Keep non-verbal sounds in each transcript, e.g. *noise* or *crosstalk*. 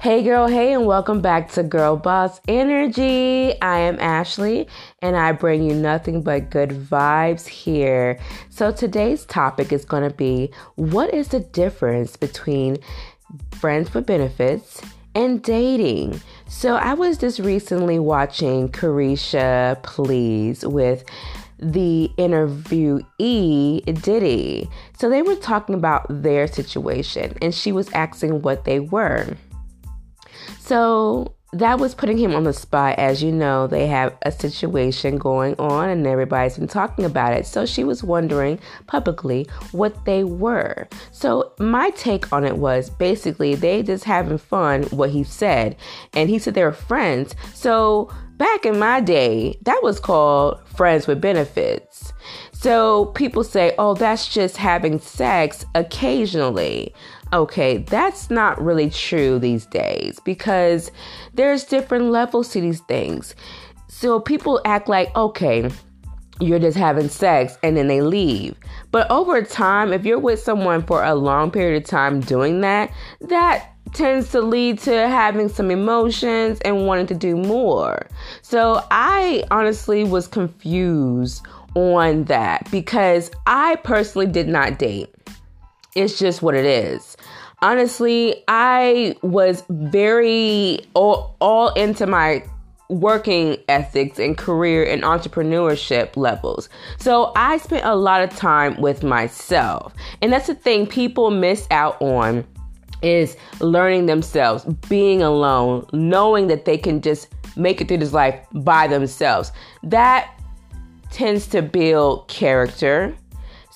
Hey, girl, hey, and welcome back to Girl Boss Energy. I am Ashley, and I bring you nothing but good vibes here. So, today's topic is going to be what is the difference between friends with benefits and dating? So, I was just recently watching Caresha Please with the interviewee Diddy. So, they were talking about their situation, and she was asking what they were. So that was putting him on the spot. As you know, they have a situation going on and everybody's been talking about it. So she was wondering publicly what they were. So my take on it was basically they just having fun, what he said. And he said they were friends. So back in my day, that was called friends with benefits. So people say, oh, that's just having sex occasionally. Okay, that's not really true these days because there's different levels to these things. So people act like, okay, you're just having sex and then they leave. But over time, if you're with someone for a long period of time doing that, that tends to lead to having some emotions and wanting to do more. So I honestly was confused on that because I personally did not date. It's just what it is. Honestly, I was very all, all into my working ethics and career and entrepreneurship levels. So I spent a lot of time with myself. And that's the thing people miss out on is learning themselves, being alone, knowing that they can just make it through this life by themselves. That tends to build character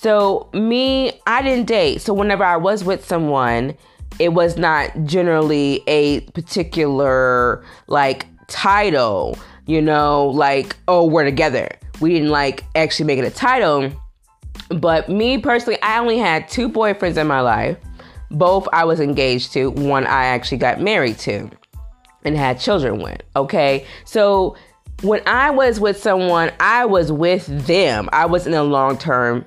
so, me, I didn't date. So, whenever I was with someone, it was not generally a particular like title, you know, like, oh, we're together. We didn't like actually make it a title. But me personally, I only had two boyfriends in my life. Both I was engaged to, one I actually got married to and had children with. Okay. So when I was with someone, I was with them. I was in a long term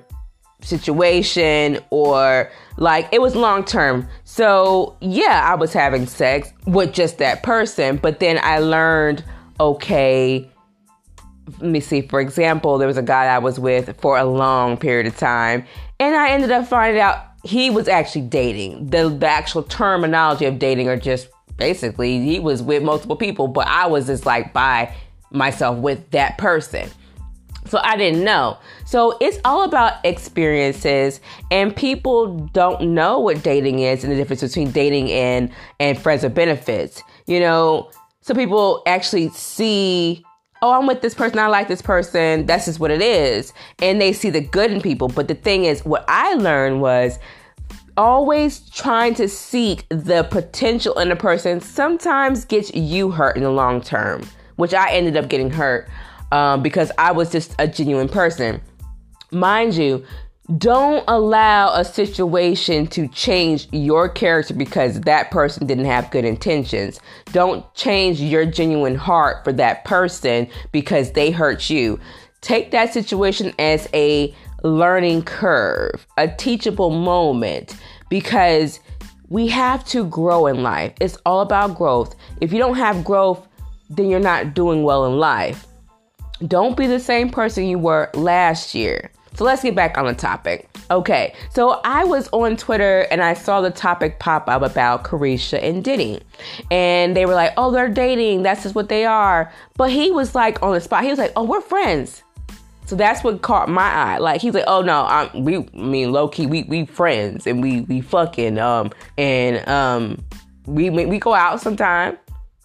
situation or like it was long term. So, yeah, I was having sex with just that person, but then I learned okay, let me see, for example, there was a guy I was with for a long period of time, and I ended up finding out he was actually dating. The, the actual terminology of dating are just basically he was with multiple people, but I was just like by myself with that person. So I didn't know. So it's all about experiences and people don't know what dating is and the difference between dating and and friends with benefits. You know, some people actually see oh, I'm with this person, I like this person, that's just what it is. And they see the good in people. But the thing is, what I learned was always trying to seek the potential in a person sometimes gets you hurt in the long term, which I ended up getting hurt um, because I was just a genuine person. Mind you, don't allow a situation to change your character because that person didn't have good intentions. Don't change your genuine heart for that person because they hurt you. Take that situation as a learning curve, a teachable moment because we have to grow in life. It's all about growth. If you don't have growth, then you're not doing well in life. Don't be the same person you were last year. So let's get back on the topic. Okay, so I was on Twitter and I saw the topic pop up about Caresha and Diddy. And they were like, oh, they're dating. That's just what they are. But he was like on the spot, he was like, oh, we're friends. So that's what caught my eye. Like he's like, oh no, I'm we I mean low key, we we friends and we we fucking um and um we we go out sometime,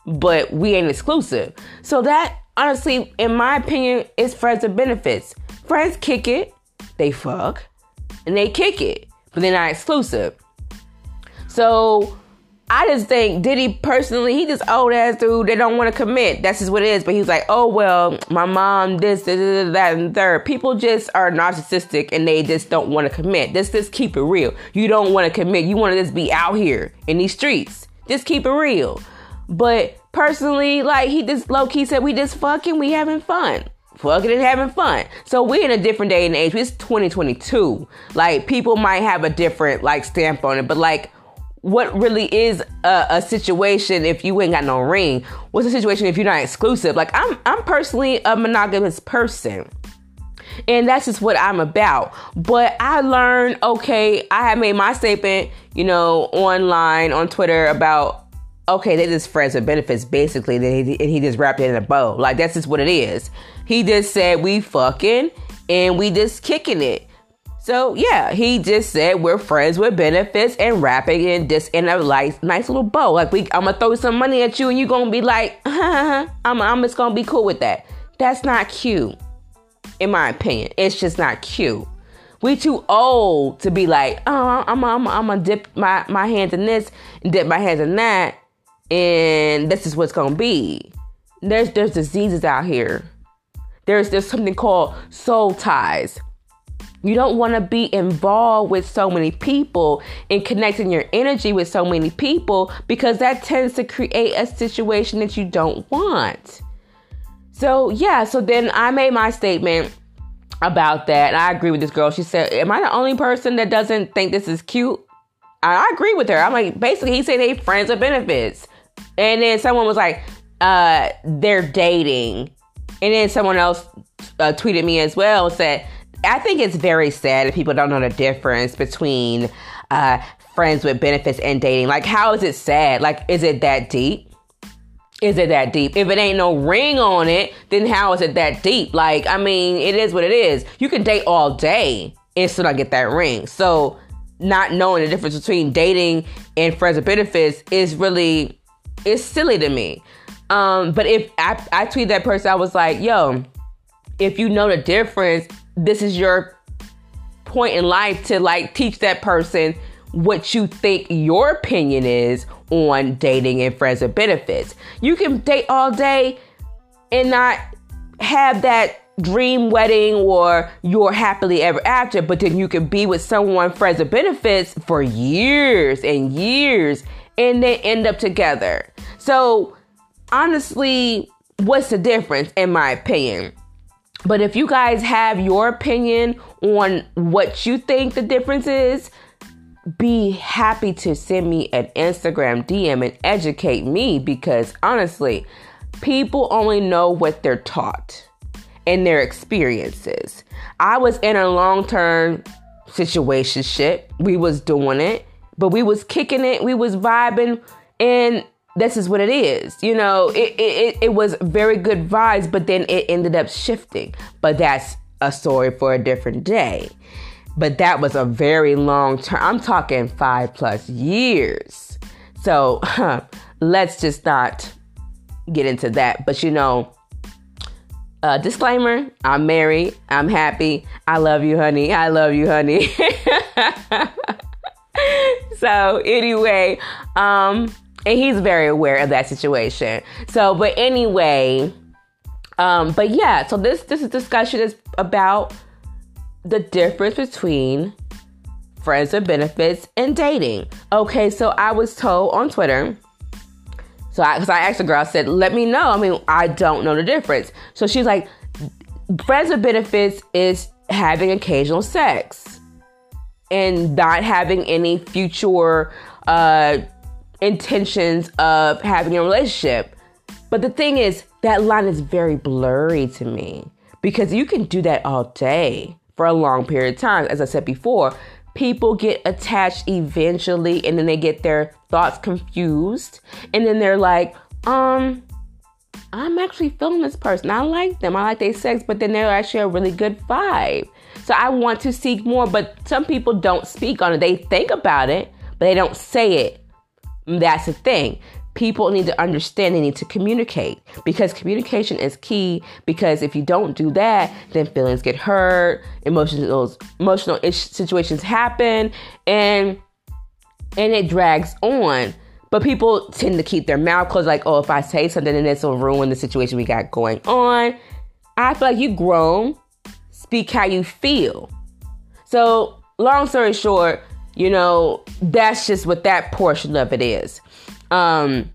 but we ain't exclusive. So that honestly, in my opinion, it's friends with benefits. Friends kick it, they fuck, and they kick it, but they're not exclusive. So I just think Diddy personally, he just old ass dude They don't want to commit. That's just what it is. But he's like, oh well, my mom, this, this, this, that, and third. People just are narcissistic and they just don't want to commit. Just, just keep it real. You don't want to commit. You want to just be out here in these streets. Just keep it real. But personally, like he just low key said, we just fucking, we having fun. Fucking and having fun. So we're in a different day and age. It's 2022. Like people might have a different like stamp on it, but like what really is a, a, situation if you ain't got no ring? What's a situation if you're not exclusive? Like I'm I'm personally a monogamous person. And that's just what I'm about. But I learned, okay, I have made my statement, you know, online on Twitter about, okay, they just friends with benefits, basically, and he, and he just wrapped it in a bow. Like, that's just what it is. He just said, we fucking, and we just kicking it. So yeah, he just said we're friends with benefits and wrapping it just in a nice, nice little bow. Like we, I'm gonna throw some money at you and you're gonna be like, *laughs* I'm, I'm just gonna be cool with that. That's not cute in my opinion. It's just not cute. We too old to be like, oh, I'm I'm I'm gonna dip my my hands in this and dip my hands in that, and this is what's gonna be. There's there's diseases out here. There's there's something called soul ties. You don't want to be involved with so many people and connecting your energy with so many people because that tends to create a situation that you don't want. So, yeah, so then I made my statement about that. And I agree with this girl. She said, Am I the only person that doesn't think this is cute? I, agree with her. I'm like, basically, he said they friends with benefits. And then someone was like, uh, They're dating. And then someone else uh, tweeted me as well said, I think it's very sad if people don't know the difference between uh, friends with benefits and dating. Like, how is it sad? Like, is it that deep? is it that deep? If it ain't no ring on it, then how is it that deep? Like, I mean, it is what it is. You can date all day and still not get that ring. So, not knowing the difference between dating and friends with benefits is really it's silly to me. Um, but if I, I tweet that person, I was like, yo, if you know the difference, this is your point in life to like teach that person what you think your opinion is on dating and friends with benefits. You can date all day and not have that dream wedding or your happily ever after, but then you can be with someone friends with benefits for years and years and then end up together. So, honestly, what's the difference in my opinion? But if you guys have your opinion on what you think the difference is, be happy to send me an Instagram DM and educate me because honestly, people only know what they're taught and their experiences. I was in a long-term situationship. We was doing it, but we was kicking it, we was vibing, and this is what it is. You know, it, it, it was very good vibes, but then it ended up shifting. But that's a story for a different day. But that was a very long term. I'm talking five plus years. So huh, *laughs* let's just not get into that. But you know, uh, disclaimer I'm married. I'm happy. I love you, honey. I love you, honey. *laughs* so, anyway, um, and he's very aware of that situation. So, but anyway, um, but yeah, so this this discussion is about the difference between friends with benefits and dating. Okay, so I was told on Twitter. So I, cause I asked the girl, I said, let me know. I mean, I don't know the difference. So she's like, friends with benefits is having occasional sex and not having any future uh, intentions of having a relationship. But the thing is, that line is very blurry to me because you can do that all day for a long period of time. As I said before, people get attached eventually and then they get their thoughts confused and then they're like, um, I'm actually feeling this person. I like them. I like their sex, but then they're actually a really good vibe. So I want to seek more, but some people don't speak on it. They think about it, but they don't say it. That's the thing people need to understand they need to communicate because communication is key because if you don't do that then feelings get hurt emotional emotional situations happen and and it drags on. But people tend to keep their mouth closed like oh if i say something then this will ruin the situation we got going on i feel like you grown speak how you feel. So long story short you know that's just what that portion of it is um,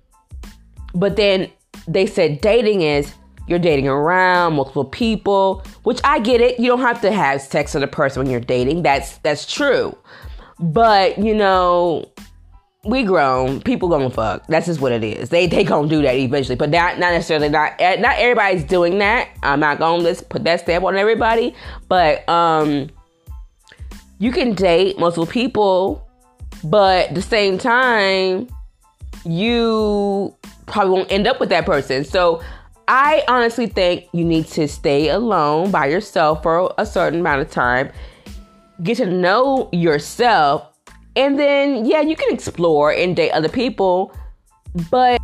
but then they said dating is you're dating around multiple people, which I get it. You don't have to have sex with a person when you're dating. That's that's true. But, you know, we grown. People gonna fuck. That's just what it is. They they gonna do that eventually, but not not necessarily. Not not everybody's doing that. I'm not gonna just put that stamp on everybody, but um, you can date multiple people, but at the same time, you probably won't end up with that person. So I honestly think you need to stay alone by yourself for a certain amount of time, get to know yourself, and then, yeah, you can explore and date other people, but